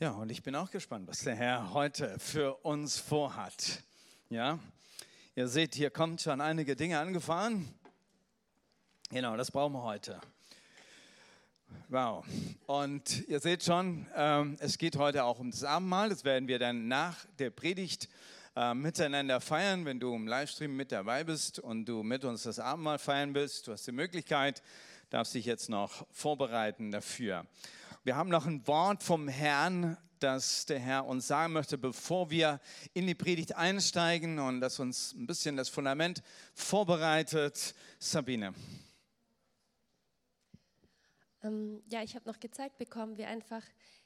Ja, und ich bin auch gespannt, was der Herr heute für uns vorhat. Ja, ihr seht, hier kommt schon einige Dinge angefahren. Genau, das brauchen wir heute. Wow. Und ihr seht schon, ähm, es geht heute auch um das Abendmahl. Das werden wir dann nach der Predigt äh, miteinander feiern. Wenn du im Livestream mit dabei bist und du mit uns das Abendmahl feiern willst, du hast die Möglichkeit, darfst dich jetzt noch vorbereiten dafür. Wir haben noch ein Wort vom Herrn, das der Herr uns sagen möchte, bevor wir in die Predigt einsteigen und das uns ein bisschen das Fundament vorbereitet. Sabine. Ähm, ja, ich habe noch gezeigt bekommen, wie einfach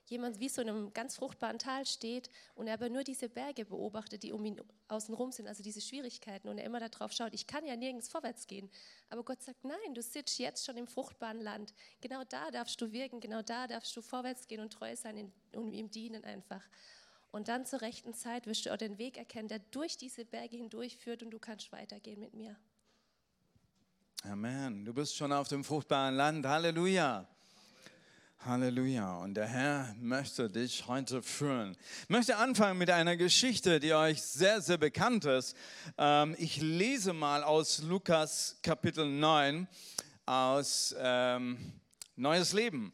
jemand wie so in einem ganz fruchtbaren Tal steht und er aber nur diese Berge beobachtet, die um ihn außenrum sind, also diese Schwierigkeiten und er immer darauf schaut, ich kann ja nirgends vorwärts gehen. Aber Gott sagt, nein, du sitzt jetzt schon im fruchtbaren Land. Genau da darfst du wirken, genau da darfst du vorwärts gehen und treu sein und ihm dienen einfach. Und dann zur rechten Zeit wirst du auch den Weg erkennen, der durch diese Berge hindurch führt und du kannst weitergehen mit mir. Amen. Du bist schon auf dem fruchtbaren Land. Halleluja. Halleluja. Und der Herr möchte dich heute führen. Ich möchte anfangen mit einer Geschichte, die euch sehr, sehr bekannt ist. Ähm, ich lese mal aus Lukas Kapitel 9 aus ähm, Neues Leben.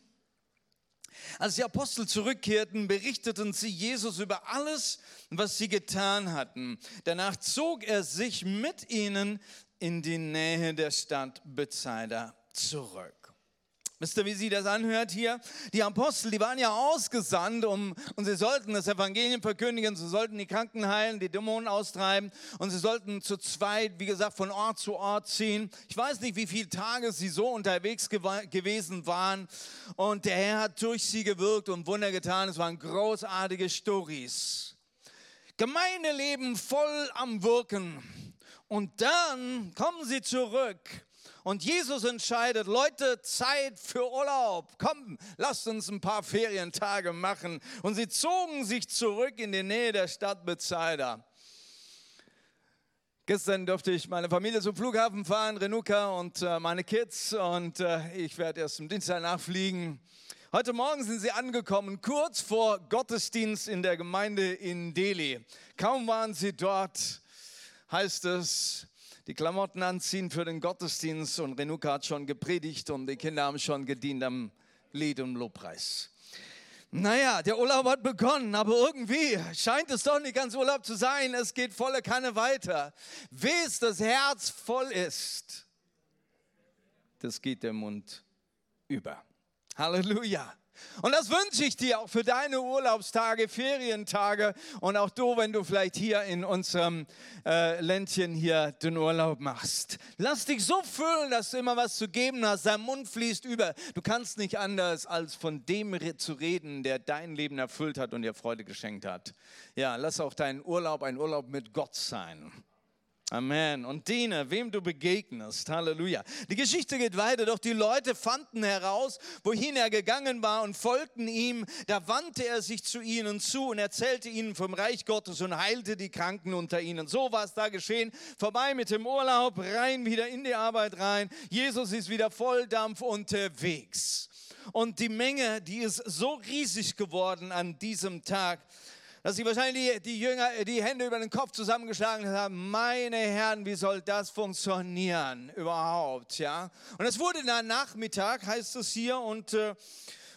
Als die Apostel zurückkehrten, berichteten sie Jesus über alles, was sie getan hatten. Danach zog er sich mit ihnen in die Nähe der Stadt Bethsaida zurück. Wisst ihr, wie sie das anhört hier? Die Apostel, die waren ja ausgesandt, um, und sie sollten das Evangelium verkündigen, sie sollten die Kranken heilen, die Dämonen austreiben und sie sollten zu zweit, wie gesagt, von Ort zu Ort ziehen. Ich weiß nicht, wie viele Tage sie so unterwegs gew gewesen waren und der Herr hat durch sie gewirkt und Wunder getan. Es waren großartige Stories. Gemeinde voll am Wirken. Und dann kommen sie zurück und Jesus entscheidet, Leute, Zeit für Urlaub. Komm, lasst uns ein paar Ferientage machen. Und sie zogen sich zurück in die Nähe der Stadt Bethsaida. Gestern durfte ich meine Familie zum Flughafen fahren, Renuka und äh, meine Kids. Und äh, ich werde erst am Dienstag nachfliegen. Heute Morgen sind sie angekommen, kurz vor Gottesdienst in der Gemeinde in Delhi. Kaum waren sie dort, heißt es, die Klamotten anziehen für den Gottesdienst und Renuka hat schon gepredigt und die Kinder haben schon gedient am Lied und Lobpreis. Naja, der Urlaub hat begonnen, aber irgendwie scheint es doch nicht ganz Urlaub zu sein. Es geht volle Kanne weiter. Wes das Herz voll ist, das geht der Mund über. Halleluja. Und das wünsche ich dir auch für deine Urlaubstage, Ferientage und auch du, wenn du vielleicht hier in unserem äh, Ländchen hier den Urlaub machst. Lass dich so füllen, dass du immer was zu geben hast. Dein Mund fließt über. Du kannst nicht anders, als von dem zu reden, der dein Leben erfüllt hat und dir Freude geschenkt hat. Ja, lass auch dein Urlaub ein Urlaub mit Gott sein. Amen. Und diene, wem du begegnest. Halleluja. Die Geschichte geht weiter, doch die Leute fanden heraus, wohin er gegangen war und folgten ihm. Da wandte er sich zu ihnen zu und erzählte ihnen vom Reich Gottes und heilte die Kranken unter ihnen. So war es da geschehen. Vorbei mit dem Urlaub, rein wieder in die Arbeit rein. Jesus ist wieder Volldampf unterwegs. Und die Menge, die ist so riesig geworden an diesem Tag, dass sie wahrscheinlich die, die Jünger die Hände über den Kopf zusammengeschlagen haben. Meine Herren, wie soll das funktionieren überhaupt? Ja? Und es wurde dann Nachmittag, heißt es hier, und äh,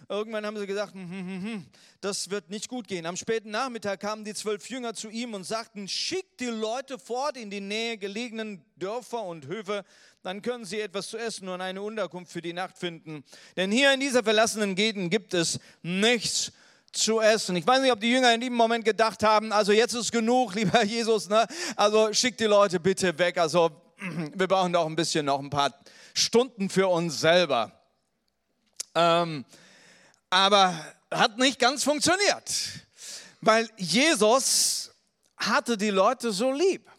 irgendwann haben sie gesagt, hm, hm, hm, hm, das wird nicht gut gehen. Am späten Nachmittag kamen die zwölf Jünger zu ihm und sagten, schickt die Leute fort in die Nähe gelegenen Dörfer und Höfe, dann können sie etwas zu essen und eine Unterkunft für die Nacht finden. Denn hier in dieser verlassenen Gegend gibt es nichts zu essen. Ich weiß nicht, ob die Jünger in dem Moment gedacht haben, also jetzt ist genug, lieber Jesus, ne? also schick die Leute bitte weg. Also wir brauchen doch ein bisschen noch ein paar Stunden für uns selber. Ähm, aber hat nicht ganz funktioniert, weil Jesus hatte die Leute so lieb.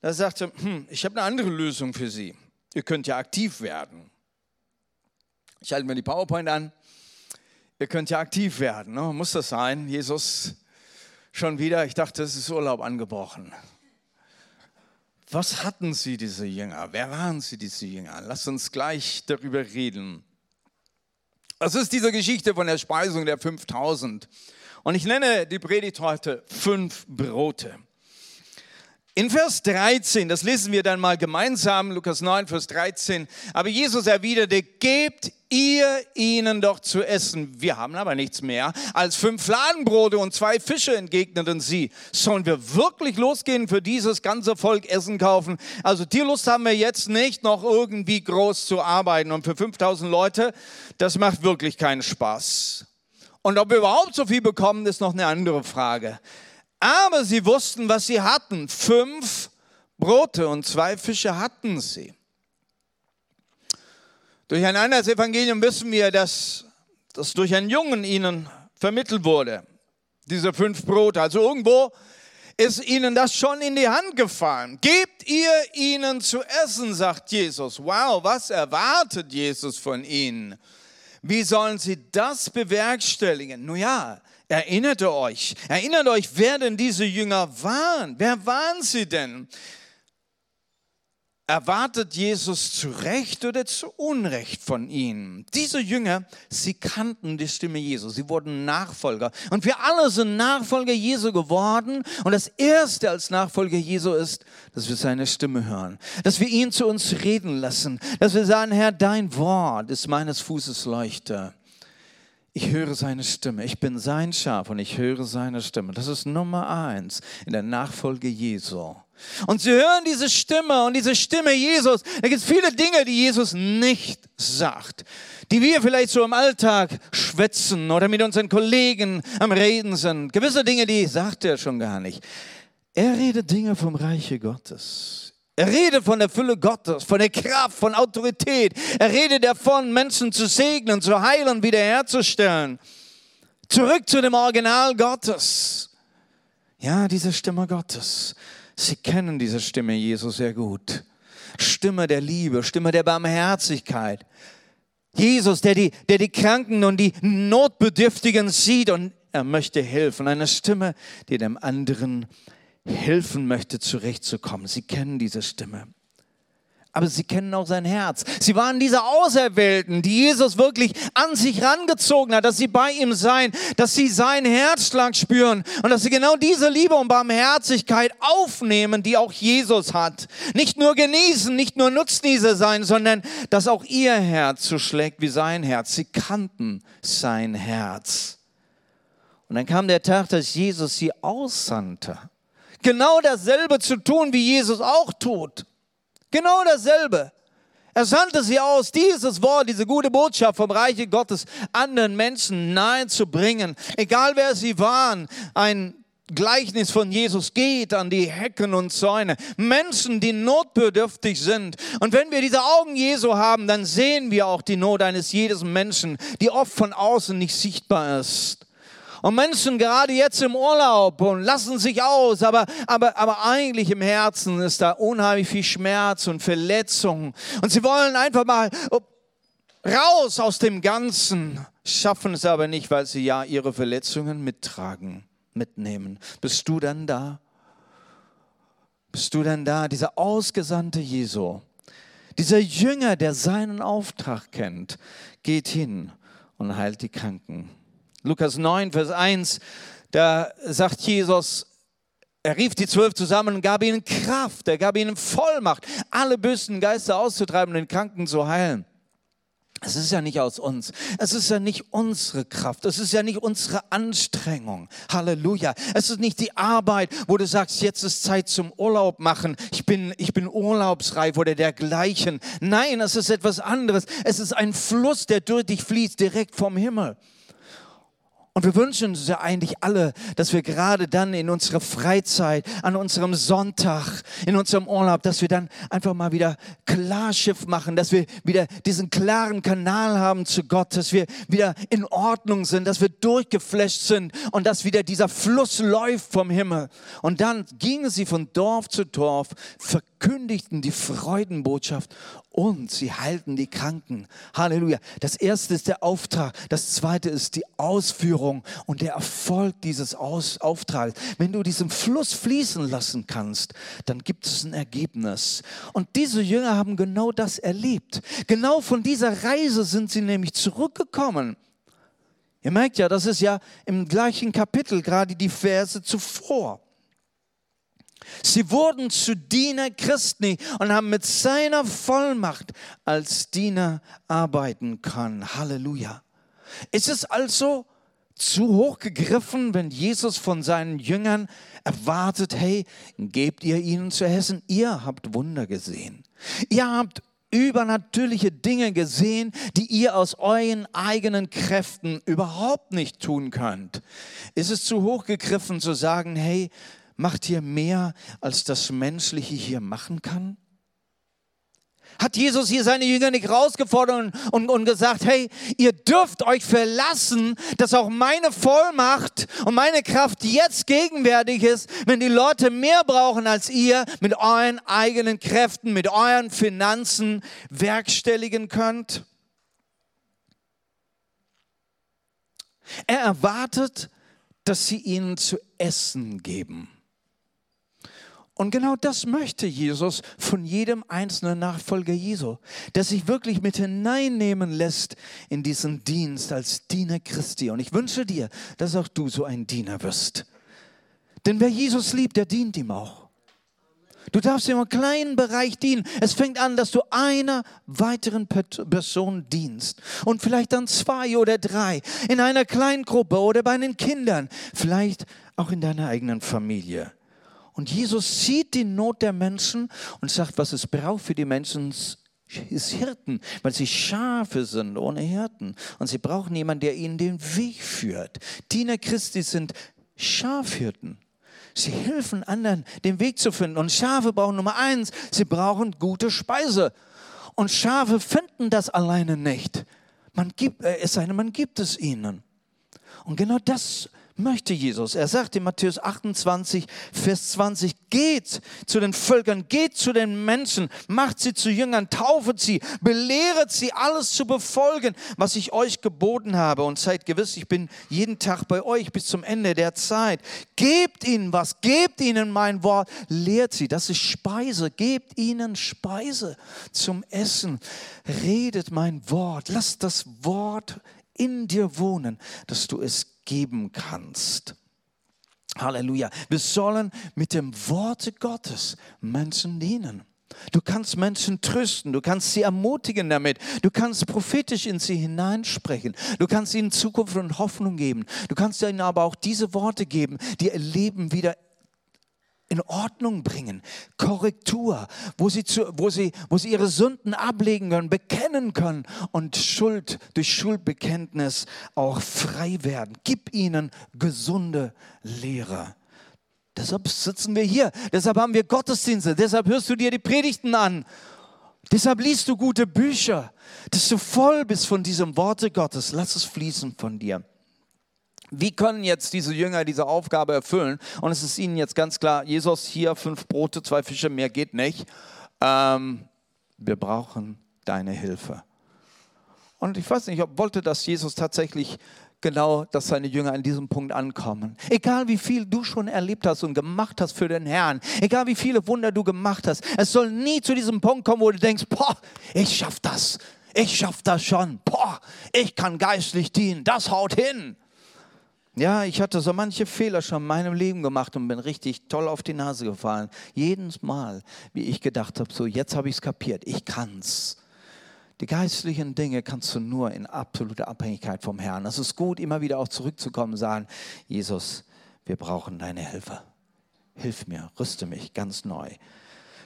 Er sagte, hm, ich habe eine andere Lösung für sie. Ihr könnt ja aktiv werden. Ich halte mir die PowerPoint an. Ihr könnt ja aktiv werden. Ne? Muss das sein? Jesus, schon wieder, ich dachte, es ist Urlaub angebrochen. Was hatten sie, diese Jünger? Wer waren sie, diese Jünger? Lass uns gleich darüber reden. Das ist diese Geschichte von der Speisung der 5000. Und ich nenne die Predigt heute fünf Brote. In Vers 13, das lesen wir dann mal gemeinsam, Lukas 9, Vers 13. Aber Jesus erwiderte, gebt ihr ihnen doch zu essen. Wir haben aber nichts mehr als fünf Fladenbrote und zwei Fische, entgegneten sie. Sollen wir wirklich losgehen für dieses ganze Volk Essen kaufen? Also die Lust haben wir jetzt nicht, noch irgendwie groß zu arbeiten. Und für 5000 Leute, das macht wirklich keinen Spaß. Und ob wir überhaupt so viel bekommen, ist noch eine andere Frage. Aber sie wussten, was sie hatten. Fünf Brote und zwei Fische hatten sie. Durch ein anderes Evangelium wissen wir, dass das durch einen Jungen ihnen vermittelt wurde. Diese fünf Brote. Also irgendwo ist ihnen das schon in die Hand gefallen. Gebt ihr ihnen zu essen, sagt Jesus. Wow, was erwartet Jesus von ihnen? Wie sollen sie das bewerkstelligen? Nun ja, Erinnert euch? Erinnert euch, wer denn diese Jünger waren? Wer waren sie denn? Erwartet Jesus zu Recht oder zu Unrecht von ihnen? Diese Jünger, sie kannten die Stimme Jesu, sie wurden Nachfolger. Und wir alle sind Nachfolger Jesu geworden. Und das Erste als Nachfolger Jesu ist, dass wir seine Stimme hören, dass wir ihn zu uns reden lassen, dass wir sagen, Herr, dein Wort ist meines Fußes Leuchte ich höre seine Stimme. Ich bin sein Schaf und ich höre seine Stimme. Das ist Nummer eins in der Nachfolge Jesu. Und sie hören diese Stimme und diese Stimme Jesus. Da gibt es viele Dinge, die Jesus nicht sagt, die wir vielleicht so im Alltag schwätzen oder mit unseren Kollegen am Reden sind. Gewisse Dinge, die sagt er schon gar nicht. Er redet Dinge vom Reiche Gottes. Er redet von der Fülle Gottes, von der Kraft, von Autorität. Er redet davon, Menschen zu segnen, zu heilen, wiederherzustellen. Zurück zu dem Original Gottes. Ja, diese Stimme Gottes. Sie kennen diese Stimme Jesus sehr gut. Stimme der Liebe, Stimme der Barmherzigkeit. Jesus, der die, der die Kranken und die Notbedürftigen sieht und er möchte helfen. Eine Stimme, die dem anderen helfen möchte, zurechtzukommen. Sie kennen diese Stimme. Aber sie kennen auch sein Herz. Sie waren diese Auserwählten, die Jesus wirklich an sich rangezogen hat, dass sie bei ihm sein, dass sie seinen Herzschlag spüren und dass sie genau diese Liebe und Barmherzigkeit aufnehmen, die auch Jesus hat. Nicht nur genießen, nicht nur Nutznießer sein, sondern dass auch ihr Herz so schlägt wie sein Herz. Sie kannten sein Herz. Und dann kam der Tag, dass Jesus sie aussandte genau dasselbe zu tun, wie Jesus auch tut. Genau dasselbe. Er sandte sie aus, dieses Wort, diese gute Botschaft vom Reiche Gottes anderen Menschen nahe zu bringen. Egal wer sie waren, ein Gleichnis von Jesus geht an die Hecken und Zäune. Menschen, die notbedürftig sind. Und wenn wir diese Augen Jesu haben, dann sehen wir auch die Not eines jeden Menschen, die oft von außen nicht sichtbar ist. Und Menschen gerade jetzt im Urlaub und lassen sich aus, aber, aber, aber eigentlich im Herzen ist da unheimlich viel Schmerz und Verletzung. Und sie wollen einfach mal raus aus dem Ganzen, schaffen es aber nicht, weil sie ja ihre Verletzungen mittragen, mitnehmen. Bist du dann da? Bist du denn da? Dieser Ausgesandte Jesu, dieser Jünger, der seinen Auftrag kennt, geht hin und heilt die Kranken. Lukas 9, Vers 1, da sagt Jesus, er rief die zwölf zusammen und gab ihnen Kraft, er gab ihnen Vollmacht, alle bösen Geister auszutreiben und den Kranken zu heilen. Es ist ja nicht aus uns. Es ist ja nicht unsere Kraft. Es ist ja nicht unsere Anstrengung. Halleluja. Es ist nicht die Arbeit, wo du sagst, jetzt ist Zeit zum Urlaub machen. Ich bin, ich bin urlaubsreif oder dergleichen. Nein, es ist etwas anderes. Es ist ein Fluss, der durch dich fließt, direkt vom Himmel. Und wir wünschen uns ja eigentlich alle, dass wir gerade dann in unserer Freizeit, an unserem Sonntag, in unserem Urlaub, dass wir dann einfach mal wieder Klarschiff machen, dass wir wieder diesen klaren Kanal haben zu Gott, dass wir wieder in Ordnung sind, dass wir durchgeflasht sind und dass wieder dieser Fluss läuft vom Himmel. Und dann gingen sie von Dorf zu Dorf, verkündigten die Freudenbotschaft und sie heilten die Kranken. Halleluja. Das erste ist der Auftrag, das zweite ist die Ausführung und der Erfolg dieses Aus Auftrags. Wenn du diesen Fluss fließen lassen kannst, dann gibt es ein Ergebnis. Und diese Jünger haben genau das erlebt. Genau von dieser Reise sind sie nämlich zurückgekommen. Ihr merkt ja, das ist ja im gleichen Kapitel, gerade die Verse zuvor. Sie wurden zu Diener Christi und haben mit seiner Vollmacht als Diener arbeiten können. Halleluja. Ist es also zu hoch gegriffen, wenn Jesus von seinen Jüngern erwartet, hey, gebt ihr ihnen zu essen? Ihr habt Wunder gesehen. Ihr habt übernatürliche Dinge gesehen, die ihr aus euren eigenen Kräften überhaupt nicht tun könnt. Ist es zu hoch gegriffen zu sagen, hey, macht ihr mehr, als das Menschliche hier machen kann? Hat Jesus hier seine Jünger nicht rausgefordert und, und, und, gesagt, hey, ihr dürft euch verlassen, dass auch meine Vollmacht und meine Kraft jetzt gegenwärtig ist, wenn die Leute mehr brauchen als ihr mit euren eigenen Kräften, mit euren Finanzen werkstelligen könnt? Er erwartet, dass sie ihnen zu essen geben. Und genau das möchte Jesus von jedem einzelnen Nachfolger Jesu, der sich wirklich mit hineinnehmen lässt in diesen Dienst als Diener Christi. Und ich wünsche dir, dass auch du so ein Diener wirst. Denn wer Jesus liebt, der dient ihm auch. Du darfst ihm im kleinen Bereich dienen. Es fängt an, dass du einer weiteren Person dienst. Und vielleicht dann zwei oder drei. In einer kleinen Gruppe oder bei den Kindern. Vielleicht auch in deiner eigenen Familie. Und Jesus sieht die Not der Menschen und sagt, was es braucht für die Menschen, ist Hirten, weil sie Schafe sind ohne Hirten. Und sie brauchen jemanden, der ihnen den Weg führt. Diener Christi sind Schafhirten. Sie helfen anderen, den Weg zu finden. Und Schafe brauchen Nummer eins, sie brauchen gute Speise. Und Schafe finden das alleine nicht. Man gibt, äh, es man gibt es ihnen. Und genau das möchte Jesus. Er sagt in Matthäus 28, Vers 20, geht zu den Völkern, geht zu den Menschen, macht sie zu Jüngern, taufet sie, belehret sie, alles zu befolgen, was ich euch geboten habe. Und seid gewiss, ich bin jeden Tag bei euch bis zum Ende der Zeit. Gebt ihnen was, gebt ihnen mein Wort, lehrt sie. Das ist Speise, gebt ihnen Speise zum Essen. Redet mein Wort, lasst das Wort in dir wohnen, dass du es geben kannst. Halleluja. Wir sollen mit dem Worte Gottes Menschen dienen. Du kannst Menschen trösten, du kannst sie ermutigen damit, du kannst prophetisch in sie hineinsprechen, du kannst ihnen Zukunft und Hoffnung geben, du kannst ihnen aber auch diese Worte geben, die ihr Leben wieder in Ordnung bringen, Korrektur, wo sie, zu, wo, sie, wo sie ihre Sünden ablegen können, bekennen können und Schuld durch Schuldbekenntnis auch frei werden. Gib ihnen gesunde Lehre. Deshalb sitzen wir hier, deshalb haben wir Gottesdienste, deshalb hörst du dir die Predigten an, deshalb liest du gute Bücher, dass du voll bist von diesem Worte Gottes. Lass es fließen von dir. Wie können jetzt diese Jünger diese Aufgabe erfüllen? Und es ist ihnen jetzt ganz klar, Jesus hier fünf Brote, zwei Fische, mehr geht nicht. Ähm, wir brauchen deine Hilfe. Und ich weiß nicht, ob wollte das Jesus tatsächlich genau, dass seine Jünger an diesem Punkt ankommen. Egal wie viel du schon erlebt hast und gemacht hast für den Herrn, egal wie viele Wunder du gemacht hast, es soll nie zu diesem Punkt kommen, wo du denkst, boah, ich schaff das, ich schaff das schon, boah, ich kann geistlich dienen, das haut hin. Ja, ich hatte so manche Fehler schon in meinem Leben gemacht und bin richtig toll auf die Nase gefallen. Jedes Mal, wie ich gedacht habe, so jetzt habe ich es kapiert, ich kann's. Die geistlichen Dinge kannst du nur in absoluter Abhängigkeit vom Herrn. Es ist gut, immer wieder auch zurückzukommen und sagen, Jesus, wir brauchen deine Hilfe. Hilf mir, rüste mich ganz neu.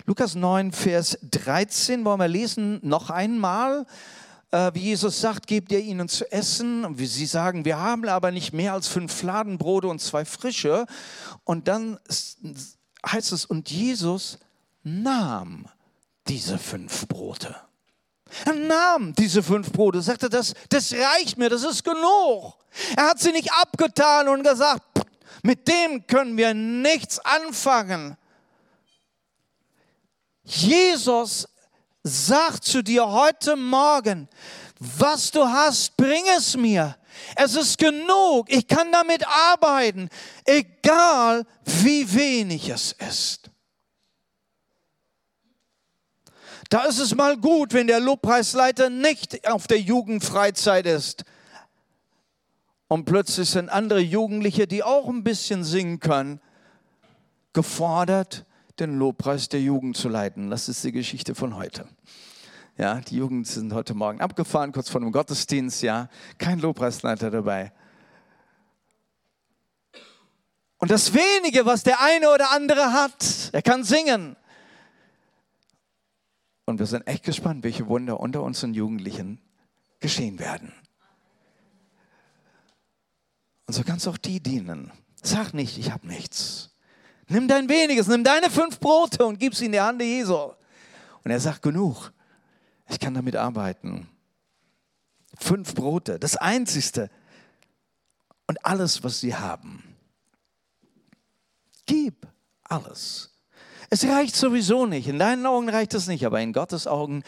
Lukas 9, Vers 13 wollen wir lesen noch einmal. Äh, wie Jesus sagt, gebt ihr ihnen zu essen. Und wie sie sagen, wir haben aber nicht mehr als fünf Fladenbrote und zwei frische. Und dann heißt es, und Jesus nahm diese fünf Brote. Er nahm diese fünf Brote, sagte, das, das reicht mir, das ist genug. Er hat sie nicht abgetan und gesagt, mit dem können wir nichts anfangen. Jesus sagt zu dir heute Morgen, was du hast, bring es mir. Es ist genug. Ich kann damit arbeiten, egal wie wenig es ist. Da ist es mal gut, wenn der Lobpreisleiter nicht auf der Jugendfreizeit ist. Und plötzlich sind andere Jugendliche, die auch ein bisschen singen können, gefordert, den Lobpreis der Jugend zu leiten. Das ist die Geschichte von heute. Ja, die Jugend sind heute Morgen abgefahren, kurz vor dem Gottesdienst, ja, kein Lobpreisleiter dabei. Und das wenige, was der eine oder andere hat, er kann singen. Und wir sind echt gespannt, welche Wunder unter unseren Jugendlichen geschehen werden. Und so kannst auch die dienen. Sag nicht, ich habe nichts. Nimm dein weniges, nimm deine fünf Brote und gib sie in die Hand Jesu. Und er sagt, genug. Ich kann damit arbeiten. Fünf Brote, das Einzigste. Und alles, was sie haben. Gib alles. Es reicht sowieso nicht. In deinen Augen reicht es nicht, aber in Gottes Augen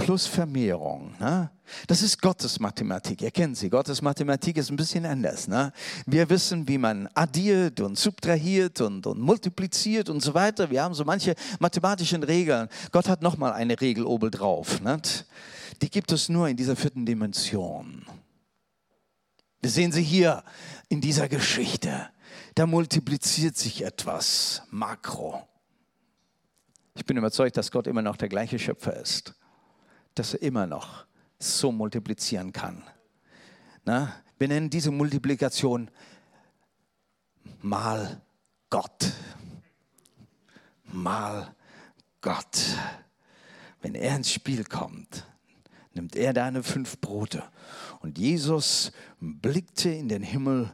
plus Vermehrung. Ne? Das ist Gottes Mathematik. Ihr kennt sie. Gottes Mathematik ist ein bisschen anders. Ne? Wir wissen, wie man addiert und subtrahiert und, und multipliziert und so weiter. Wir haben so manche mathematischen Regeln. Gott hat nochmal eine Regel obendrauf. Ne? Die gibt es nur in dieser vierten Dimension. Wir sehen sie hier in dieser Geschichte. Da multipliziert sich etwas, Makro. Ich bin überzeugt, dass Gott immer noch der gleiche Schöpfer ist dass er immer noch so multiplizieren kann. Na, wir nennen diese Multiplikation mal Gott. Mal Gott. Wenn er ins Spiel kommt, nimmt er deine fünf Brote. Und Jesus blickte in den Himmel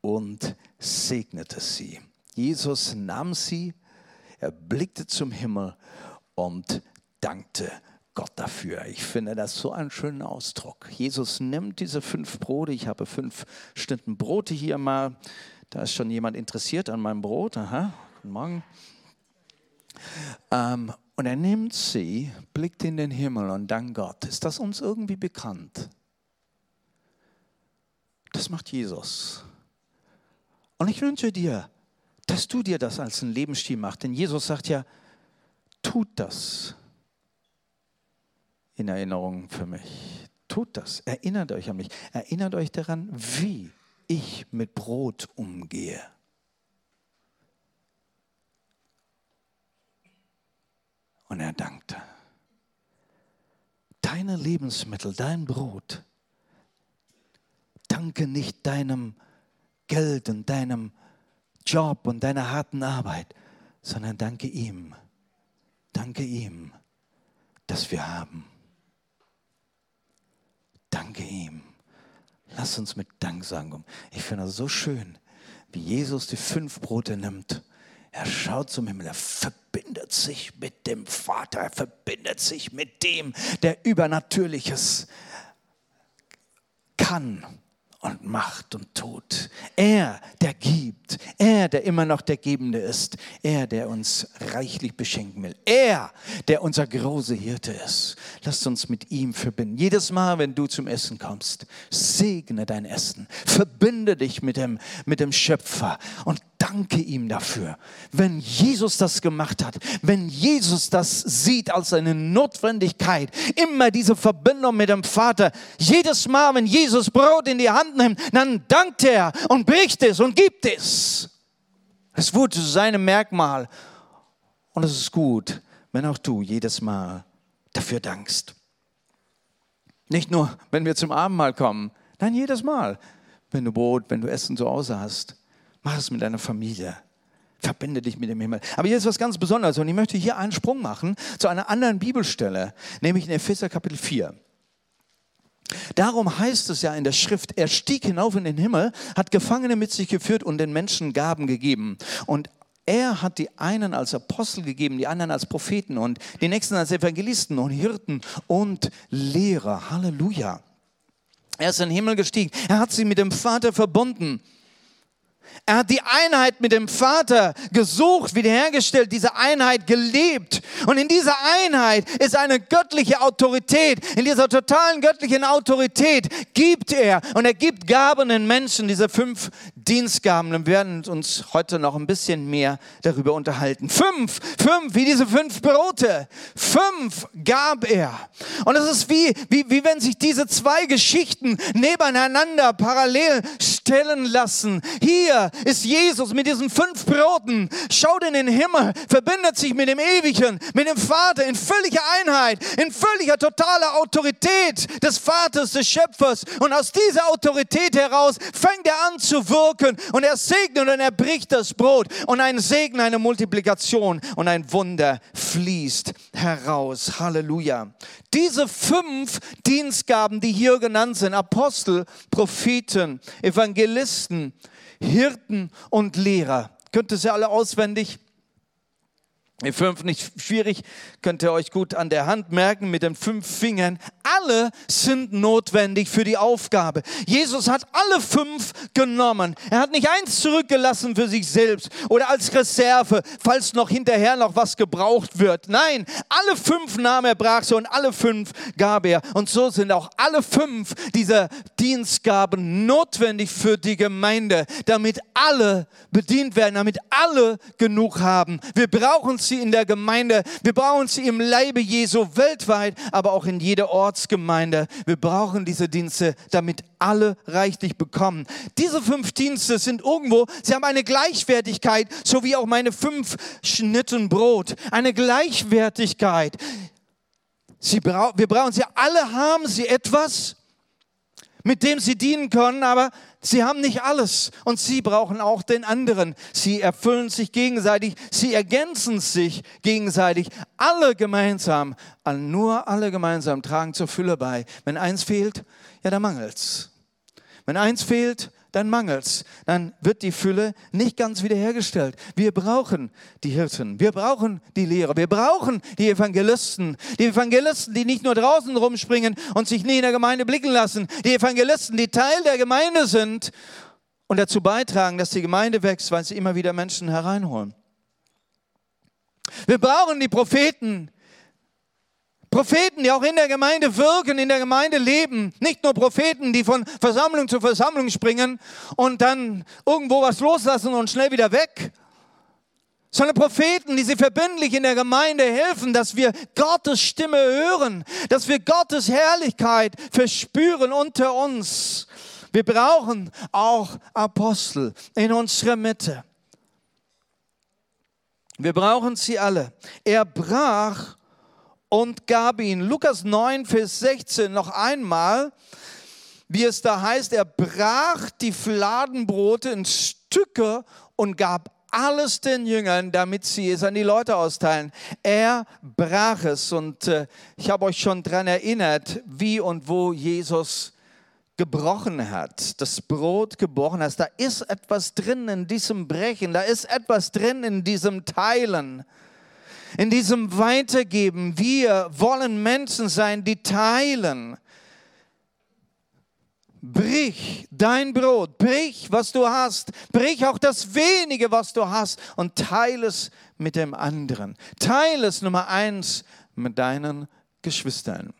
und segnete sie. Jesus nahm sie, er blickte zum Himmel und dankte Gott dafür. Ich finde das so einen schönen Ausdruck. Jesus nimmt diese fünf Brote. Ich habe fünf Stunden Brote hier mal. Da ist schon jemand interessiert an meinem Brot. Aha, guten Morgen. Ähm, und er nimmt sie, blickt in den Himmel und dankt Gott. Ist das uns irgendwie bekannt? Das macht Jesus. Und ich wünsche dir, dass du dir das als ein Lebensstil machst. Denn Jesus sagt ja, tut das in Erinnerung für mich. Tut das, erinnert euch an mich, erinnert euch daran, wie ich mit Brot umgehe. Und er dankte. Deine Lebensmittel, dein Brot, danke nicht deinem Geld und deinem Job und deiner harten Arbeit, sondern danke ihm. Danke ihm, dass wir haben. Danke ihm. Lass uns mit Dank sagen. Ich finde das so schön, wie Jesus die fünf Brote nimmt. Er schaut zum Himmel, er verbindet sich mit dem Vater, er verbindet sich mit dem, der Übernatürliches kann und macht und tut. Er, der gibt. Er, der immer noch der Gebende ist. Er, der uns reichlich beschenken will. Er, der unser großer Hirte ist. Lasst uns mit ihm verbinden. Jedes Mal, wenn du zum Essen kommst, segne dein Essen. Verbinde dich mit dem, mit dem Schöpfer und danke ihm dafür. Wenn Jesus das gemacht hat, wenn Jesus das sieht als eine Notwendigkeit, immer diese Verbindung mit dem Vater, jedes Mal, wenn Jesus Brot in die Hand nimmt, dann dankt er und bricht es und gibt es. Es wurde zu seinem Merkmal. Und es ist gut, wenn auch du jedes Mal dafür dankst. Nicht nur, wenn wir zum Abendmahl kommen, nein, jedes Mal, wenn du Brot, wenn du Essen zu Hause hast. Mach es mit deiner Familie. Verbinde dich mit dem Himmel. Aber hier ist was ganz Besonderes und ich möchte hier einen Sprung machen zu einer anderen Bibelstelle, nämlich in Epheser Kapitel 4. Darum heißt es ja in der Schrift, er stieg hinauf in den Himmel, hat Gefangene mit sich geführt und den Menschen Gaben gegeben. Und er hat die einen als Apostel gegeben, die anderen als Propheten und die nächsten als Evangelisten und Hirten und Lehrer. Halleluja. Er ist in den Himmel gestiegen. Er hat sie mit dem Vater verbunden. Er hat die Einheit mit dem Vater gesucht, wiederhergestellt, diese Einheit gelebt. Und in dieser Einheit ist eine göttliche Autorität. In dieser totalen göttlichen Autorität gibt er und er gibt Gaben den Menschen, diese fünf Dienstgaben. Und wir werden uns heute noch ein bisschen mehr darüber unterhalten. Fünf, fünf, wie diese fünf Brote. Fünf gab er. Und es ist wie, wie, wie wenn sich diese zwei Geschichten nebeneinander parallel stellen lassen. Hier ist Jesus mit diesen fünf Broten, schaut in den Himmel, verbindet sich mit dem Ewigen, mit dem Vater in völliger Einheit, in völliger totaler Autorität des Vaters, des Schöpfers. Und aus dieser Autorität heraus fängt er an zu wirken und er segnet und er bricht das Brot und ein Segen, eine Multiplikation und ein Wunder fließt heraus. Halleluja. Diese fünf Dienstgaben, die hier genannt sind, Apostel, Propheten, Evangelisten, Hirten und Lehrer. Könnt ihr sie alle auswendig? Die fünf nicht schwierig, könnt ihr euch gut an der Hand merken mit den fünf Fingern. Alle sind notwendig für die Aufgabe. Jesus hat alle fünf genommen. Er hat nicht eins zurückgelassen für sich selbst oder als Reserve, falls noch hinterher noch was gebraucht wird. Nein, alle fünf nahm er, brach sie und alle fünf gab er. Und so sind auch alle fünf dieser Dienstgaben notwendig für die Gemeinde, damit alle bedient werden, damit alle genug haben. Wir brauchen sie in der Gemeinde, wir brauchen sie im Leibe Jesu weltweit, aber auch in jeder Ortsgemeinde. Wir brauchen diese Dienste, damit alle reichlich bekommen. Diese fünf Dienste sind irgendwo, sie haben eine Gleichwertigkeit, so wie auch meine fünf Schnitten Brot. Eine Gleichwertigkeit. Sie brau wir brauchen sie, alle haben sie etwas, mit dem sie dienen können, aber Sie haben nicht alles und sie brauchen auch den anderen. Sie erfüllen sich gegenseitig, sie ergänzen sich gegenseitig. Alle gemeinsam, nur alle gemeinsam tragen zur Fülle bei. Wenn eins fehlt, ja, dann mangelt's. Wenn eins fehlt, dann mangelt's. Dann wird die Fülle nicht ganz wiederhergestellt. Wir brauchen die Hirten, wir brauchen die Lehrer, wir brauchen die Evangelisten. Die Evangelisten, die nicht nur draußen rumspringen und sich nie in der Gemeinde blicken lassen. Die Evangelisten, die Teil der Gemeinde sind und dazu beitragen, dass die Gemeinde wächst, weil sie immer wieder Menschen hereinholen. Wir brauchen die Propheten, Propheten, die auch in der Gemeinde wirken, in der Gemeinde leben. Nicht nur Propheten, die von Versammlung zu Versammlung springen und dann irgendwo was loslassen und schnell wieder weg. Sondern Propheten, die sie verbindlich in der Gemeinde helfen, dass wir Gottes Stimme hören, dass wir Gottes Herrlichkeit verspüren unter uns. Wir brauchen auch Apostel in unserer Mitte. Wir brauchen sie alle. Er brach und gab ihn. Lukas 9, Vers 16 noch einmal, wie es da heißt, er brach die Fladenbrote in Stücke und gab alles den Jüngern, damit sie es an die Leute austeilen. Er brach es und äh, ich habe euch schon daran erinnert, wie und wo Jesus gebrochen hat, das Brot gebrochen hat. Da ist etwas drin in diesem Brechen, da ist etwas drin in diesem Teilen in diesem Weitergeben. Wir wollen Menschen sein, die teilen. Brich dein Brot, brich, was du hast, brich auch das wenige, was du hast und teile es mit dem anderen. Teile es Nummer eins mit deinen Geschwistern.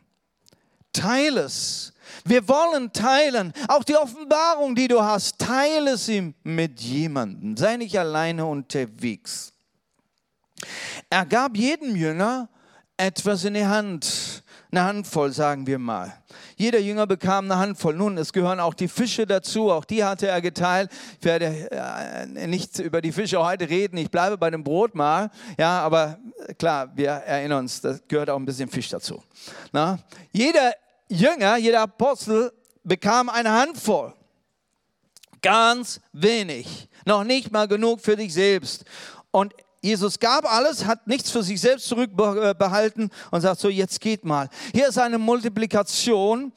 Teile es. Wir wollen teilen. Auch die Offenbarung, die du hast, teile sie mit jemandem. Sei nicht alleine unterwegs. Er gab jedem Jünger etwas in die Hand. Eine Handvoll, sagen wir mal. Jeder Jünger bekam eine Handvoll. Nun, es gehören auch die Fische dazu. Auch die hatte er geteilt. Ich werde äh, nicht über die Fische heute reden. Ich bleibe bei dem Brot mal. Ja, aber klar, wir erinnern uns, da gehört auch ein bisschen Fisch dazu. Na? Jeder Jünger, jeder Apostel bekam eine Handvoll. Ganz wenig. Noch nicht mal genug für dich selbst. Und Jesus gab alles, hat nichts für sich selbst zurückbehalten und sagt so, jetzt geht mal. Hier ist eine Multiplikation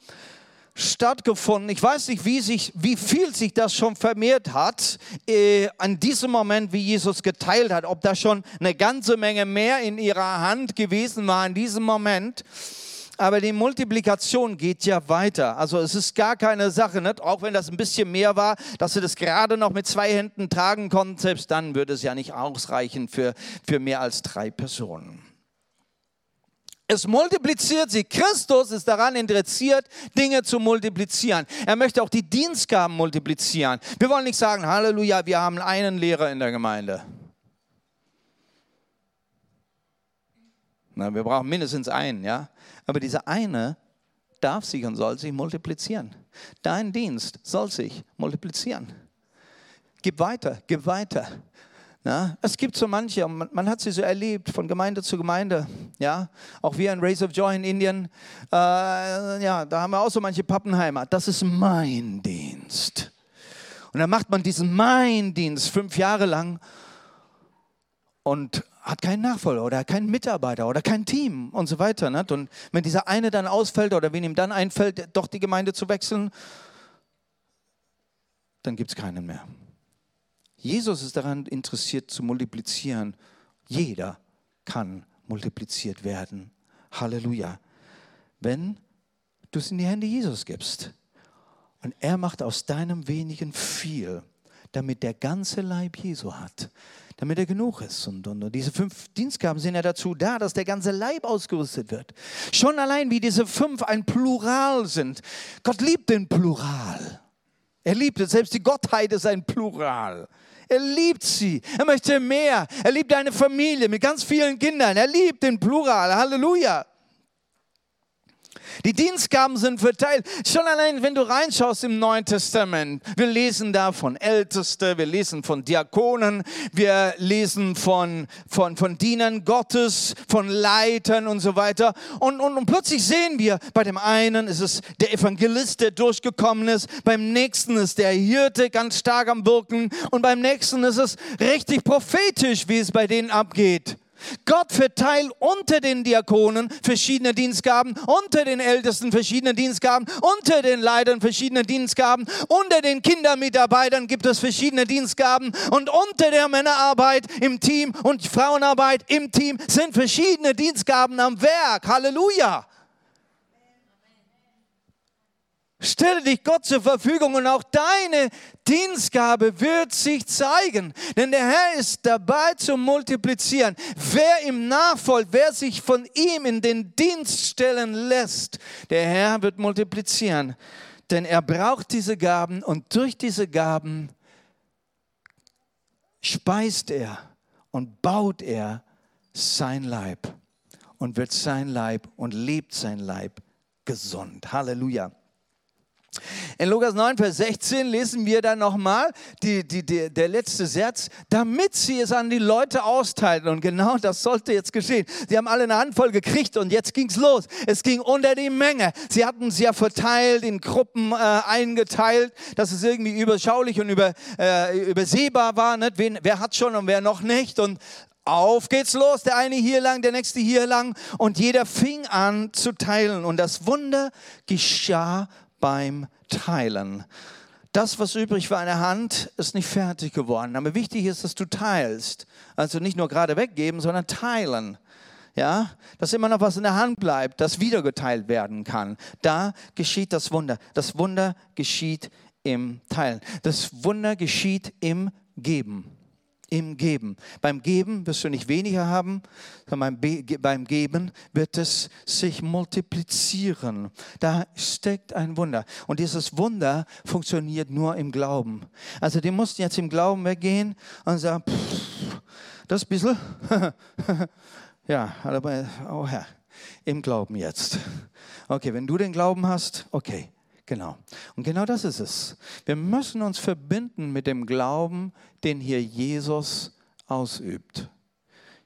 stattgefunden. Ich weiß nicht, wie, sich, wie viel sich das schon vermehrt hat äh, an diesem Moment, wie Jesus geteilt hat. Ob da schon eine ganze Menge mehr in ihrer Hand gewesen war in diesem Moment. Aber die Multiplikation geht ja weiter. Also es ist gar keine Sache, nicht? auch wenn das ein bisschen mehr war, dass sie das gerade noch mit zwei Händen tragen konnten, selbst dann würde es ja nicht ausreichen für, für mehr als drei Personen. Es multipliziert sie. Christus ist daran interessiert, Dinge zu multiplizieren. Er möchte auch die Dienstgaben multiplizieren. Wir wollen nicht sagen, Halleluja, wir haben einen Lehrer in der Gemeinde. Na, wir brauchen mindestens einen, ja. Aber dieser eine darf sich und soll sich multiplizieren. Dein Dienst soll sich multiplizieren. Gib weiter, gib weiter. Na, es gibt so manche, man, hat sie so erlebt, von Gemeinde zu Gemeinde. Ja, auch wir in Race of Joy in Indien, äh, ja, da haben wir auch so manche Pappenheimer. Das ist mein Dienst. Und dann macht man diesen Mein Dienst fünf Jahre lang und hat keinen Nachfolger oder keinen Mitarbeiter oder kein Team und so weiter. Nicht? Und wenn dieser eine dann ausfällt oder wenn ihm dann einfällt, doch die Gemeinde zu wechseln, dann gibt es keinen mehr. Jesus ist daran interessiert zu multiplizieren. Jeder kann multipliziert werden. Halleluja. Wenn du es in die Hände Jesus gibst. Und er macht aus deinem wenigen viel, damit der ganze Leib Jesu hat damit er genug ist. Und, und, und, diese fünf Dienstgaben sind ja dazu da, dass der ganze Leib ausgerüstet wird. Schon allein, wie diese fünf ein Plural sind. Gott liebt den Plural. Er liebt es, selbst die Gottheit ist ein Plural. Er liebt sie. Er möchte mehr. Er liebt eine Familie mit ganz vielen Kindern. Er liebt den Plural. Halleluja. Die Dienstgaben sind verteilt. Schon allein, wenn du reinschaust im Neuen Testament, wir lesen da von Ältesten, wir lesen von Diakonen, wir lesen von, von, von Dienern Gottes, von Leitern und so weiter. Und, und, und plötzlich sehen wir, bei dem einen ist es der Evangelist, der durchgekommen ist, beim nächsten ist der Hirte ganz stark am Wirken und beim nächsten ist es richtig prophetisch, wie es bei denen abgeht. Gott verteilt unter den Diakonen verschiedene Dienstgaben, unter den Ältesten verschiedene Dienstgaben, unter den Leitern verschiedene Dienstgaben, unter den Kindermitarbeitern gibt es verschiedene Dienstgaben und unter der Männerarbeit im Team und Frauenarbeit im Team sind verschiedene Dienstgaben am Werk. Halleluja! Stelle dich Gott zur Verfügung und auch deine Dienstgabe wird sich zeigen. Denn der Herr ist dabei zu multiplizieren. Wer ihm nachfolgt, wer sich von ihm in den Dienst stellen lässt, der Herr wird multiplizieren. Denn er braucht diese Gaben und durch diese Gaben speist er und baut er sein Leib und wird sein Leib und lebt sein Leib gesund. Halleluja. In Lukas 9, Vers 16 lesen wir dann nochmal die, die, die, der letzte Satz, damit sie es an die Leute austeilen. Und genau das sollte jetzt geschehen. Sie haben alle eine Handvoll gekriegt und jetzt ging es los. Es ging unter die Menge. Sie hatten es ja verteilt, in Gruppen äh, eingeteilt, dass es irgendwie überschaulich und über, äh, übersehbar war. Nicht? Wen, wer hat schon und wer noch nicht. Und auf geht's los, der eine hier lang, der nächste hier lang. Und jeder fing an zu teilen. Und das Wunder geschah beim Teilen. Das, was übrig war in der Hand, ist nicht fertig geworden. Aber wichtig ist, dass du teilst. Also nicht nur gerade weggeben, sondern teilen. Ja, dass immer noch was in der Hand bleibt, das wieder geteilt werden kann. Da geschieht das Wunder. Das Wunder geschieht im Teilen. Das Wunder geschieht im Geben im Geben. Beim Geben wirst du nicht weniger haben, sondern beim, Geben wird es sich multiplizieren. Da steckt ein Wunder. Und dieses Wunder funktioniert nur im Glauben. Also die mussten jetzt im Glauben weggehen und sagen, pff, das bisschen, ja, aber, oh Herr, im Glauben jetzt. Okay, wenn du den Glauben hast, okay. Genau. Und genau das ist es. Wir müssen uns verbinden mit dem Glauben, den hier Jesus ausübt.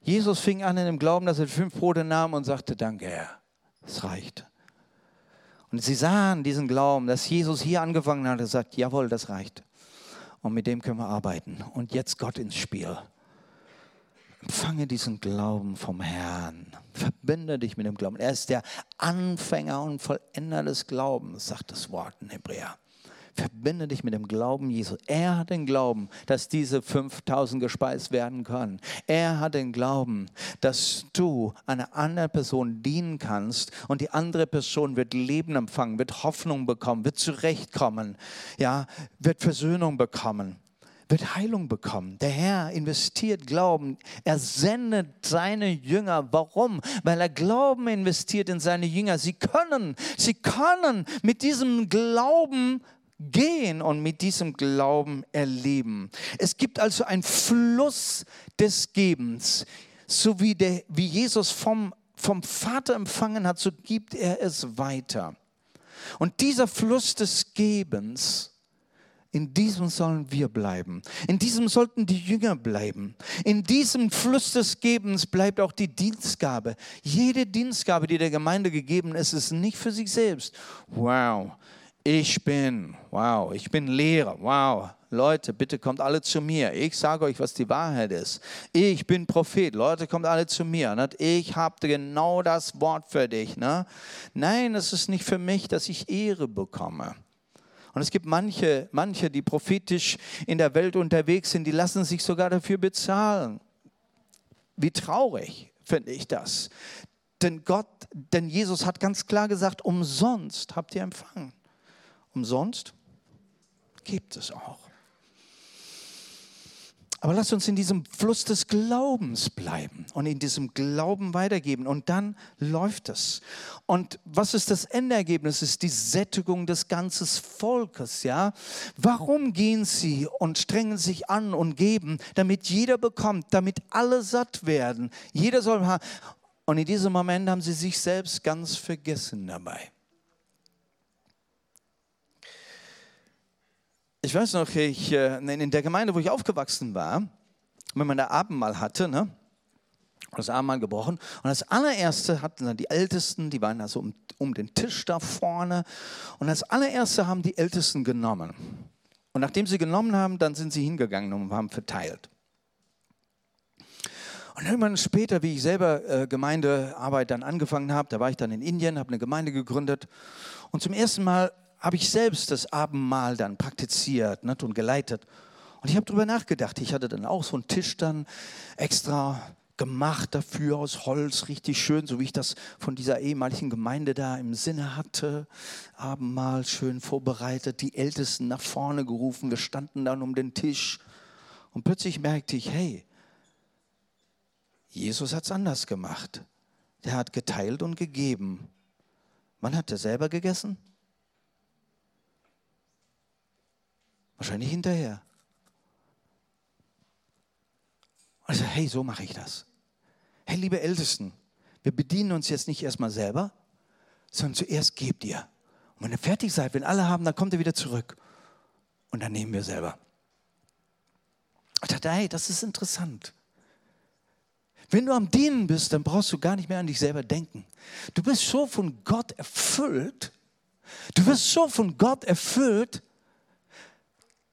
Jesus fing an in dem Glauben, dass er fünf Brote nahm und sagte, danke Herr, es reicht. Und sie sahen diesen Glauben, dass Jesus hier angefangen hat und gesagt, jawohl, das reicht. Und mit dem können wir arbeiten. Und jetzt Gott ins Spiel. Empfange diesen Glauben vom Herrn. Verbinde dich mit dem Glauben. Er ist der Anfänger und Vollender des Glaubens, sagt das Wort in Hebräer. Verbinde dich mit dem Glauben Jesu. Er hat den Glauben, dass diese 5000 gespeist werden können. Er hat den Glauben, dass du einer anderen Person dienen kannst und die andere Person wird Leben empfangen, wird Hoffnung bekommen, wird zurechtkommen, ja, wird Versöhnung bekommen wird Heilung bekommen. Der Herr investiert Glauben. Er sendet seine Jünger. Warum? Weil er Glauben investiert in seine Jünger. Sie können, sie können mit diesem Glauben gehen und mit diesem Glauben erleben. Es gibt also einen Fluss des Gebens, so wie, der, wie Jesus vom, vom Vater empfangen hat, so gibt er es weiter. Und dieser Fluss des Gebens, in diesem sollen wir bleiben. In diesem sollten die Jünger bleiben. In diesem Fluss des Gebens bleibt auch die Dienstgabe. Jede Dienstgabe, die der Gemeinde gegeben ist, ist nicht für sich selbst. Wow, ich bin, wow, ich bin Lehrer, wow. Leute, bitte kommt alle zu mir. Ich sage euch, was die Wahrheit ist. Ich bin Prophet. Leute, kommt alle zu mir. Ich habe genau das Wort für dich. Ne? Nein, es ist nicht für mich, dass ich Ehre bekomme. Und es gibt manche, manche, die prophetisch in der Welt unterwegs sind, die lassen sich sogar dafür bezahlen. Wie traurig finde ich das. Denn Gott, denn Jesus hat ganz klar gesagt, umsonst habt ihr empfangen umsonst? Gibt es auch. Aber lass uns in diesem Fluss des Glaubens bleiben und in diesem Glauben weitergeben. Und dann läuft es. Und was ist das Endergebnis? Es ist die Sättigung des ganzen Volkes. Ja? Warum gehen sie und strengen sich an und geben, damit jeder bekommt, damit alle satt werden? Jeder soll haben. Und in diesem Moment haben sie sich selbst ganz vergessen dabei. Ich weiß noch, ich, äh, in der Gemeinde, wo ich aufgewachsen war, wenn man da Abendmahl hatte, ne, das Abendmahl gebrochen. Und das allererste hatten dann die Ältesten, die waren also um, um den Tisch da vorne. Und das allererste haben die Ältesten genommen. Und nachdem sie genommen haben, dann sind sie hingegangen und haben verteilt. Und irgendwann später, wie ich selber äh, Gemeindearbeit dann angefangen habe, da war ich dann in Indien, habe eine Gemeinde gegründet. Und zum ersten Mal habe ich selbst das Abendmahl dann praktiziert nicht, und geleitet. Und ich habe darüber nachgedacht. Ich hatte dann auch so einen Tisch dann extra gemacht dafür aus Holz, richtig schön, so wie ich das von dieser ehemaligen Gemeinde da im Sinne hatte. Abendmahl schön vorbereitet, die Ältesten nach vorne gerufen, wir standen dann um den Tisch. Und plötzlich merkte ich, hey, Jesus hat es anders gemacht. Der hat geteilt und gegeben. Wann hat er selber gegessen? Wahrscheinlich hinterher. Also, hey, so mache ich das. Hey, liebe Ältesten, wir bedienen uns jetzt nicht erstmal selber, sondern zuerst gebt ihr. Und wenn ihr fertig seid, wenn alle haben, dann kommt ihr wieder zurück. Und dann nehmen wir selber. Ich dachte, hey, das ist interessant. Wenn du am Dienen bist, dann brauchst du gar nicht mehr an dich selber denken. Du bist so von Gott erfüllt. Du wirst so von Gott erfüllt,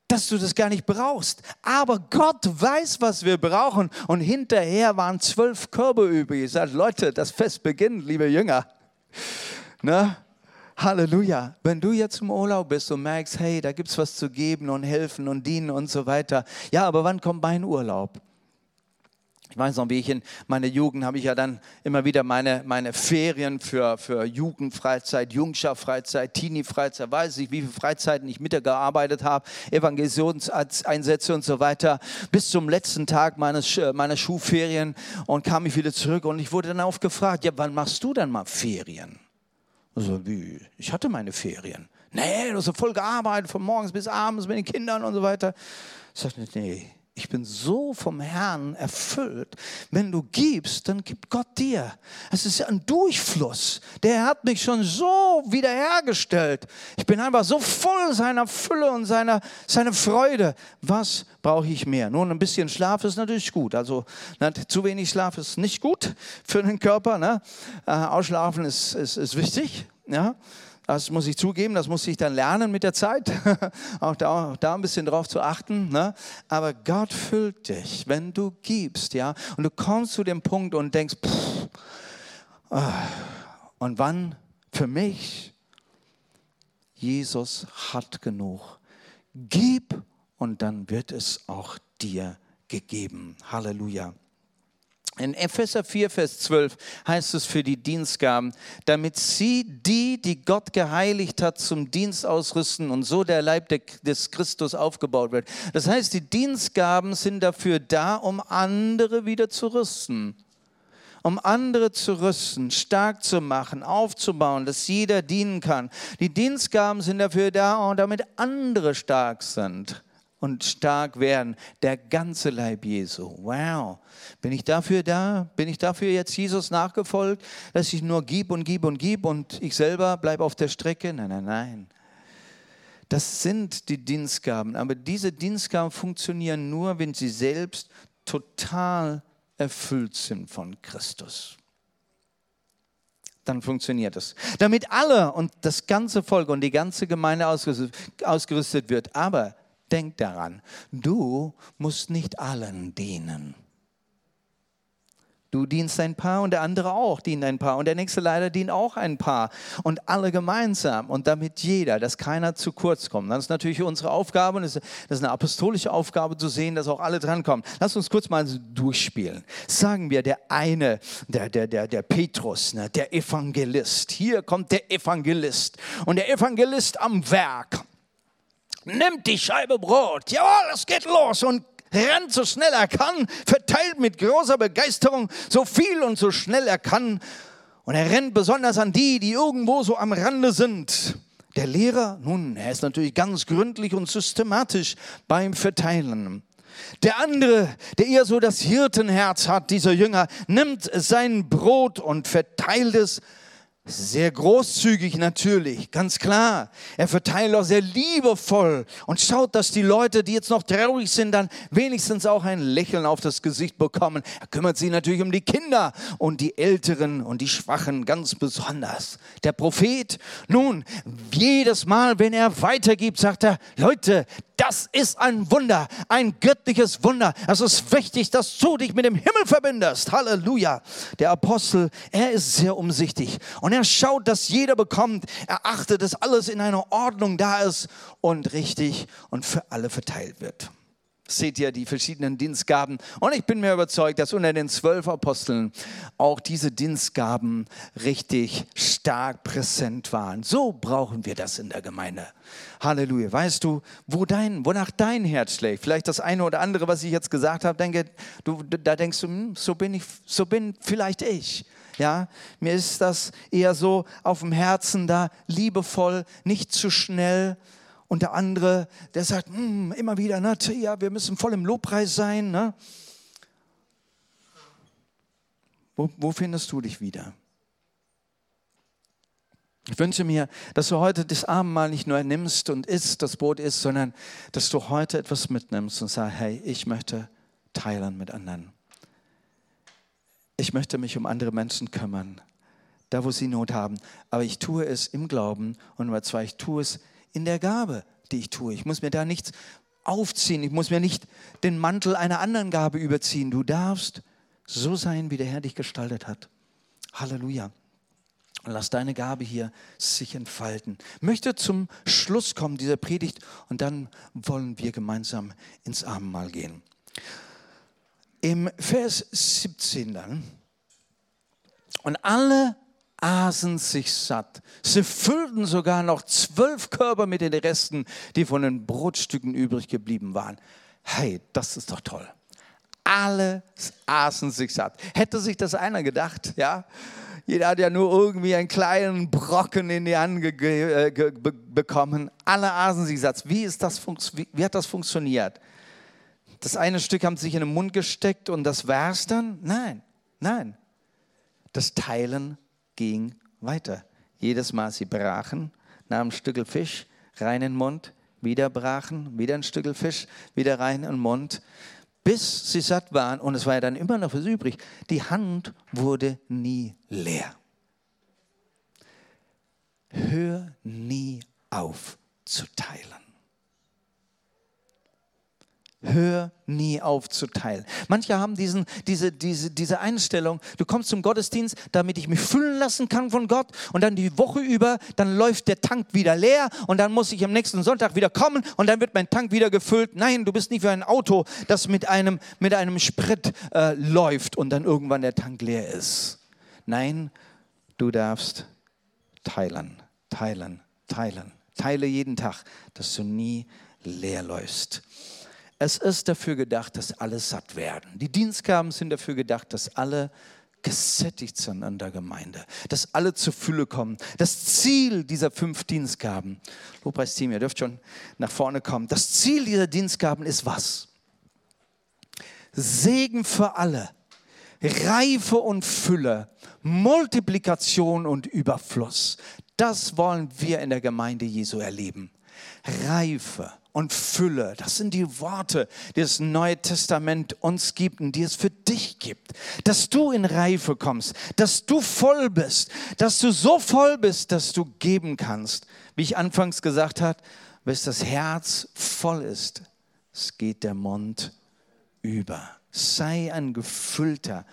dass du das gar nicht brauchst. Aber Gott weiß, was wir brauchen. Und hinterher waren zwölf Körbe übrig. Ich sage, Leute, das Fest beginnt, liebe Jünger. Ne? Halleluja. Wenn du jetzt im Urlaub bist und merkst, hey, da gibt es was zu geben und helfen und dienen und so weiter. Ja, aber wann kommt mein Urlaub? Ich weiß noch, wie ich in meiner Jugend habe ich ja dann immer wieder meine, meine Ferien für, für Jugendfreizeit, Jungschaftsfreizeit, Teenie-Freizeit, weiß ich, wie viele Freizeiten ich mitgearbeitet habe, Evangelisationseinsätze und so weiter, bis zum letzten Tag meines, meiner Schulferien und kam ich wieder zurück und ich wurde dann oft gefragt, ja, wann machst du denn mal Ferien? Also, wie? Ich hatte meine Ferien. Nee, du hast voll gearbeitet, von morgens bis abends mit den Kindern und so weiter. Ich sagte, nee, ich bin so vom Herrn erfüllt. Wenn du gibst, dann gibt Gott dir. Es ist ein Durchfluss. Der hat mich schon so wiederhergestellt. Ich bin einfach so voll seiner Fülle und seiner, seiner Freude. Was brauche ich mehr? Nun, ein bisschen Schlaf ist natürlich gut. Also ne, zu wenig Schlaf ist nicht gut für den Körper. Ne? Äh, ausschlafen ist, ist, ist wichtig. Ja? Das muss ich zugeben, das muss ich dann lernen mit der Zeit, auch, da, da ein bisschen drauf zu achten. Ne? Aber Gott füllt dich, wenn du gibst, ja. Und du kommst zu dem Punkt und denkst, pff, oh, und wann für mich? Jesus hat genug. Gib und dann wird es auch dir gegeben. Halleluja. In Epheser 4, Vers 12 heißt es für die Dienstgaben, damit sie die, die Gott geheiligt hat, zum Dienst ausrüsten und so der Leib des Christus aufgebaut wird. Das heißt, die Dienstgaben sind dafür da, um andere wieder zu rüsten. Um andere zu rüsten, stark zu machen, aufzubauen, dass jeder dienen kann. Die Dienstgaben sind dafür da, damit andere stark sind und stark werden. Der ganze Leib Jesu. Wow. Bin ich dafür da? Bin ich dafür jetzt Jesus nachgefolgt, dass ich nur gib und gib und gib und ich selber bleibe auf der Strecke? Nein, nein, nein. Das sind die Dienstgaben. Aber diese Dienstgaben funktionieren nur, wenn sie selbst total erfüllt sind von Christus. Dann funktioniert es. Damit alle und das ganze Volk und die ganze Gemeinde ausgerüstet wird. Aber Denk daran, du musst nicht allen dienen. Du dienst ein paar und der andere auch dient ein paar und der nächste leider dient auch ein paar und alle gemeinsam und damit jeder, dass keiner zu kurz kommt. Das ist natürlich unsere Aufgabe und das ist eine apostolische Aufgabe zu sehen, dass auch alle drankommen. Lass uns kurz mal durchspielen. Sagen wir, der eine, der, der, der, der Petrus, ne, der Evangelist. Hier kommt der Evangelist und der Evangelist am Werk nimmt die Scheibe Brot, jawohl, es geht los und rennt so schnell er kann, verteilt mit großer Begeisterung so viel und so schnell er kann. Und er rennt besonders an die, die irgendwo so am Rande sind. Der Lehrer, nun, er ist natürlich ganz gründlich und systematisch beim Verteilen. Der andere, der eher so das Hirtenherz hat, dieser Jünger, nimmt sein Brot und verteilt es sehr großzügig natürlich, ganz klar. Er verteilt auch sehr liebevoll und schaut, dass die Leute, die jetzt noch traurig sind, dann wenigstens auch ein Lächeln auf das Gesicht bekommen. Er kümmert sich natürlich um die Kinder und die Älteren und die Schwachen ganz besonders. Der Prophet, nun, jedes Mal, wenn er weitergibt, sagt er, Leute, das ist ein Wunder, ein göttliches Wunder. Es ist wichtig, dass du dich mit dem Himmel verbindest. Halleluja. Der Apostel, er ist sehr umsichtig und er schaut, dass jeder bekommt. Er achtet, dass alles in einer Ordnung da ist und richtig und für alle verteilt wird seht ihr die verschiedenen Dienstgaben. Und ich bin mir überzeugt, dass unter den zwölf Aposteln auch diese Dienstgaben richtig stark präsent waren. So brauchen wir das in der Gemeinde. Halleluja. Weißt du, wo dein, wonach dein Herz schlägt? Vielleicht das eine oder andere, was ich jetzt gesagt habe, denke, du, da denkst du, hm, so bin ich, so bin vielleicht ich. Ja, mir ist das eher so auf dem Herzen da, liebevoll, nicht zu schnell, und der andere, der sagt mm, immer wieder, na, ja, wir müssen voll im Lobpreis sein. Ne? Wo, wo findest du dich wieder? Ich wünsche mir, dass du heute das Abendmahl nicht nur nimmst und isst, das Brot isst, sondern dass du heute etwas mitnimmst und sagst, hey, ich möchte teilen mit anderen. Ich möchte mich um andere Menschen kümmern, da wo sie Not haben. Aber ich tue es im Glauben und Nummer zwei, ich tue es in der Gabe, die ich tue. Ich muss mir da nichts aufziehen. Ich muss mir nicht den Mantel einer anderen Gabe überziehen. Du darfst so sein, wie der Herr dich gestaltet hat. Halleluja. Und lass deine Gabe hier sich entfalten. Ich möchte zum Schluss kommen dieser Predigt und dann wollen wir gemeinsam ins Abendmahl gehen. Im Vers 17 dann. Und alle aßen sich satt. Sie füllten sogar noch zwölf Körper mit den Resten, die von den Brotstücken übrig geblieben waren. Hey, das ist doch toll. Alle aßen sich satt. Hätte sich das einer gedacht, ja? Jeder hat ja nur irgendwie einen kleinen Brocken in die Hand äh, bekommen. Alle aßen sich satt. Wie, ist das wie, wie hat das funktioniert? Das eine Stück haben sich in den Mund gesteckt und das war's dann? Nein, nein. Das Teilen ging weiter. Jedes Mal sie brachen, nahmen ein Stückel Fisch, rein in den Mund, wieder brachen, wieder ein Stückel Fisch, wieder rein in den Mund, bis sie satt waren und es war ja dann immer noch was übrig. Die Hand wurde nie leer. Hör nie auf zu teilen. Hör nie auf zu teilen. Manche haben diesen, diese, diese, diese Einstellung, du kommst zum Gottesdienst, damit ich mich füllen lassen kann von Gott und dann die Woche über, dann läuft der Tank wieder leer und dann muss ich am nächsten Sonntag wieder kommen und dann wird mein Tank wieder gefüllt. Nein, du bist nicht wie ein Auto, das mit einem, mit einem Sprit äh, läuft und dann irgendwann der Tank leer ist. Nein, du darfst teilen, teilen, teilen. Teile jeden Tag, dass du nie leer läufst. Es ist dafür gedacht, dass alle satt werden. Die Dienstgaben sind dafür gedacht, dass alle gesättigt sind an der Gemeinde, dass alle zur Fülle kommen. Das Ziel dieser fünf Dienstgaben, Lobpreisteam, ihr dürft schon nach vorne kommen. Das Ziel dieser Dienstgaben ist was? Segen für alle, Reife und Fülle, Multiplikation und Überfluss. Das wollen wir in der Gemeinde Jesu erleben. Reife, und Fülle. Das sind die Worte, die das Neue Testament uns gibt und die es für dich gibt. Dass du in Reife kommst, dass du voll bist, dass du so voll bist, dass du geben kannst. Wie ich anfangs gesagt habe, bis das Herz voll ist, es geht der Mund über. Sei ein gefüllter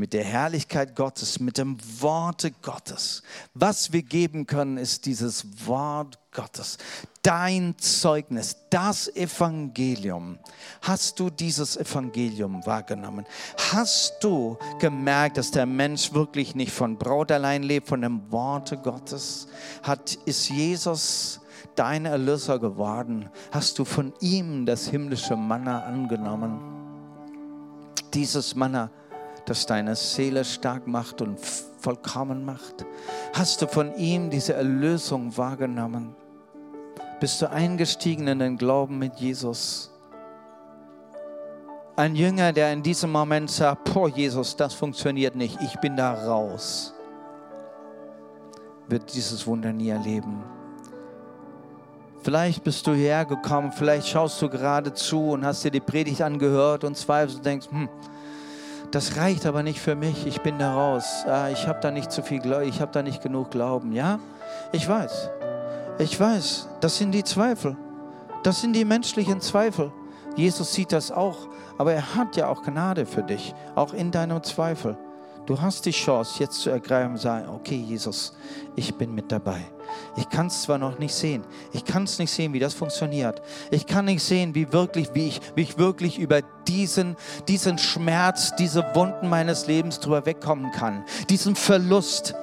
mit der Herrlichkeit Gottes, mit dem Worte Gottes. Was wir geben können, ist dieses Wort Gottes. Dein Zeugnis, das Evangelium. Hast du dieses Evangelium wahrgenommen? Hast du gemerkt, dass der Mensch wirklich nicht von Brot allein lebt, von dem Worte Gottes? Hat, ist Jesus dein Erlöser geworden? Hast du von ihm das himmlische Manna angenommen? Dieses Manna das deine Seele stark macht und vollkommen macht? Hast du von ihm diese Erlösung wahrgenommen? Bist du eingestiegen in den Glauben mit Jesus? Ein Jünger, der in diesem Moment sagt, boah Jesus, das funktioniert nicht, ich bin da raus, wird dieses Wunder nie erleben. Vielleicht bist du hierher gekommen, vielleicht schaust du gerade zu und hast dir die Predigt angehört und zweifelst und denkst, hm, das reicht aber nicht für mich, ich bin da raus, ah, ich habe da nicht zu viel, ich habe da nicht genug Glauben. Ja, ich weiß, ich weiß, das sind die Zweifel, das sind die menschlichen Zweifel. Jesus sieht das auch, aber er hat ja auch Gnade für dich, auch in deinem Zweifel. Du hast die Chance, jetzt zu ergreifen und sagen, okay Jesus, ich bin mit dabei. Ich kann es zwar noch nicht sehen, ich kann es nicht sehen, wie das funktioniert. Ich kann nicht sehen, wie wirklich, wie ich, wie ich wirklich über diesen, diesen Schmerz, diese Wunden meines Lebens drüber wegkommen kann. Diesen Verlust.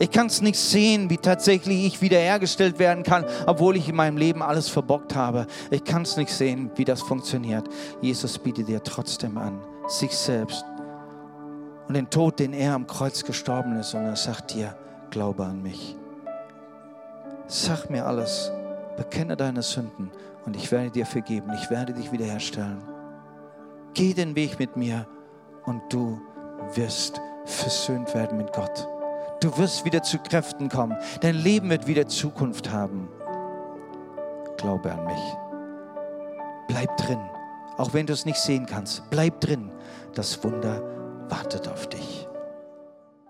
Ich kann es nicht sehen, wie tatsächlich ich wiederhergestellt werden kann, obwohl ich in meinem Leben alles verbockt habe. Ich kann es nicht sehen, wie das funktioniert. Jesus bietet dir trotzdem an, sich selbst und den Tod, den er am Kreuz gestorben ist. Und er sagt dir, glaube an mich. Sag mir alles, bekenne deine Sünden und ich werde dir vergeben, ich werde dich wiederherstellen. Geh den Weg mit mir und du wirst versöhnt werden mit Gott. Du wirst wieder zu Kräften kommen. Dein Leben wird wieder Zukunft haben. Glaube an mich. Bleib drin, auch wenn du es nicht sehen kannst. Bleib drin. Das Wunder wartet auf dich.